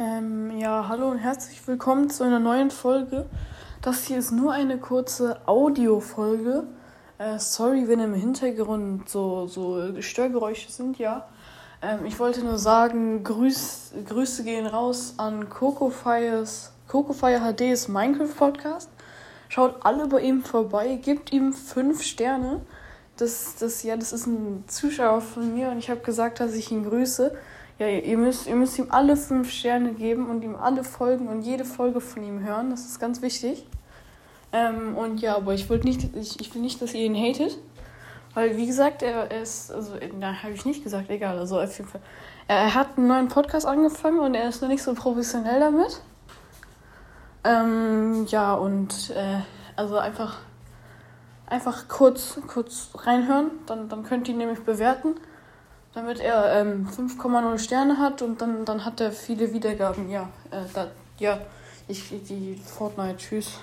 Ähm, ja, hallo und herzlich willkommen zu einer neuen Folge. Das hier ist nur eine kurze Audio-Folge. Äh, sorry, wenn im Hintergrund so, so Störgeräusche sind, ja. Ähm, ich wollte nur sagen, Grüß, Grüße gehen raus an Coco Fires, Coco Fire HDs Minecraft Podcast. Schaut alle bei ihm vorbei, gebt ihm fünf Sterne. Das, das, ja, das ist ein Zuschauer von mir und ich habe gesagt, dass ich ihn grüße. Ja, ihr müsst, ihr müsst ihm alle fünf Sterne geben und ihm alle folgen und jede Folge von ihm hören. Das ist ganz wichtig. Ähm, und ja, aber ich, nicht, ich, ich will nicht, dass ihr ihn hatet. Weil, wie gesagt, er, ist, also, na, habe ich nicht gesagt, egal, also auf jeden Fall. Er hat einen neuen Podcast angefangen und er ist noch nicht so professionell damit. Ähm, ja, und, äh, also einfach, einfach kurz, kurz reinhören, dann, dann könnt ihr ihn nämlich bewerten damit er ähm, 5,0 Sterne hat und dann, dann hat er viele Wiedergaben. Ja, äh, da, ja, ich, die Fortnite, tschüss.